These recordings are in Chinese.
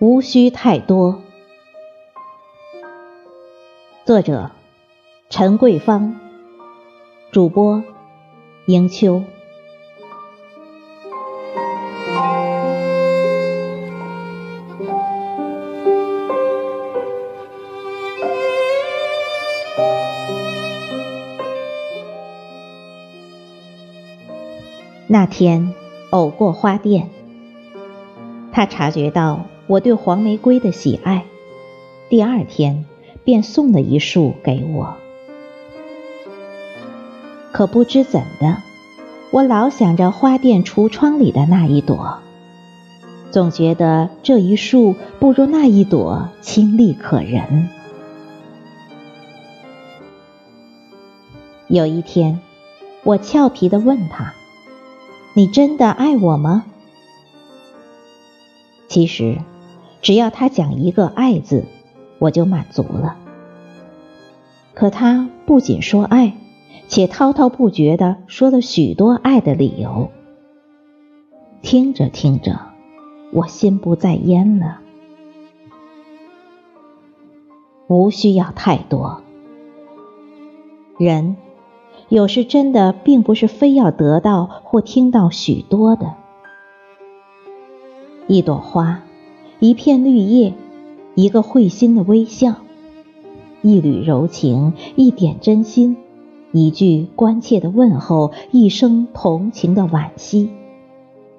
无需太多。作者：陈桂芳，主播：迎秋。那天偶过花店，他察觉到我对黄玫瑰的喜爱，第二天便送了一束给我。可不知怎的，我老想着花店橱窗里的那一朵，总觉得这一束不如那一朵清丽可人。有一天，我俏皮地问他。你真的爱我吗？其实，只要他讲一个“爱”字，我就满足了。可他不仅说爱，且滔滔不绝的说了许多爱的理由。听着听着，我心不在焉了。无需要太多，人。有时真的并不是非要得到或听到许多的，一朵花，一片绿叶，一个会心的微笑，一缕柔情，一点真心，一句关切的问候，一声同情的惋惜，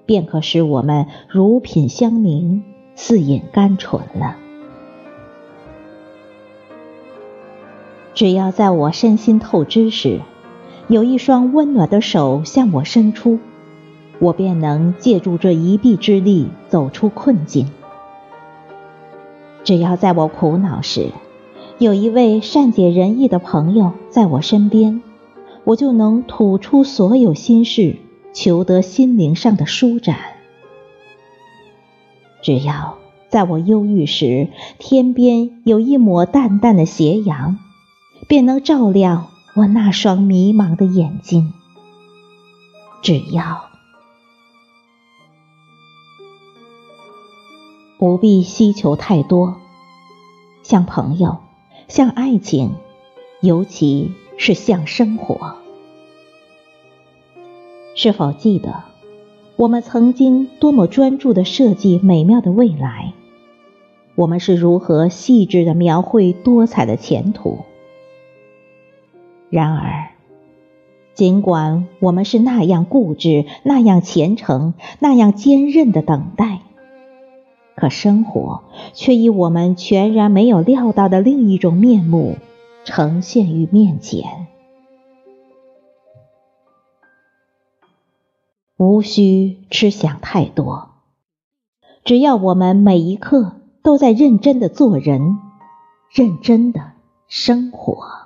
便可使我们如品香茗，似饮甘醇了。只要在我身心透支时。有一双温暖的手向我伸出，我便能借助这一臂之力走出困境。只要在我苦恼时，有一位善解人意的朋友在我身边，我就能吐出所有心事，求得心灵上的舒展。只要在我忧郁时，天边有一抹淡淡的斜阳，便能照亮。我那双迷茫的眼睛，只要不必希求太多，像朋友，像爱情，尤其是像生活。是否记得，我们曾经多么专注的设计美妙的未来？我们是如何细致的描绘多彩的前途？然而，尽管我们是那样固执、那样虔诚、那样坚韧的等待，可生活却以我们全然没有料到的另一种面目呈现于面前。无需吃想太多，只要我们每一刻都在认真的做人，认真的生活。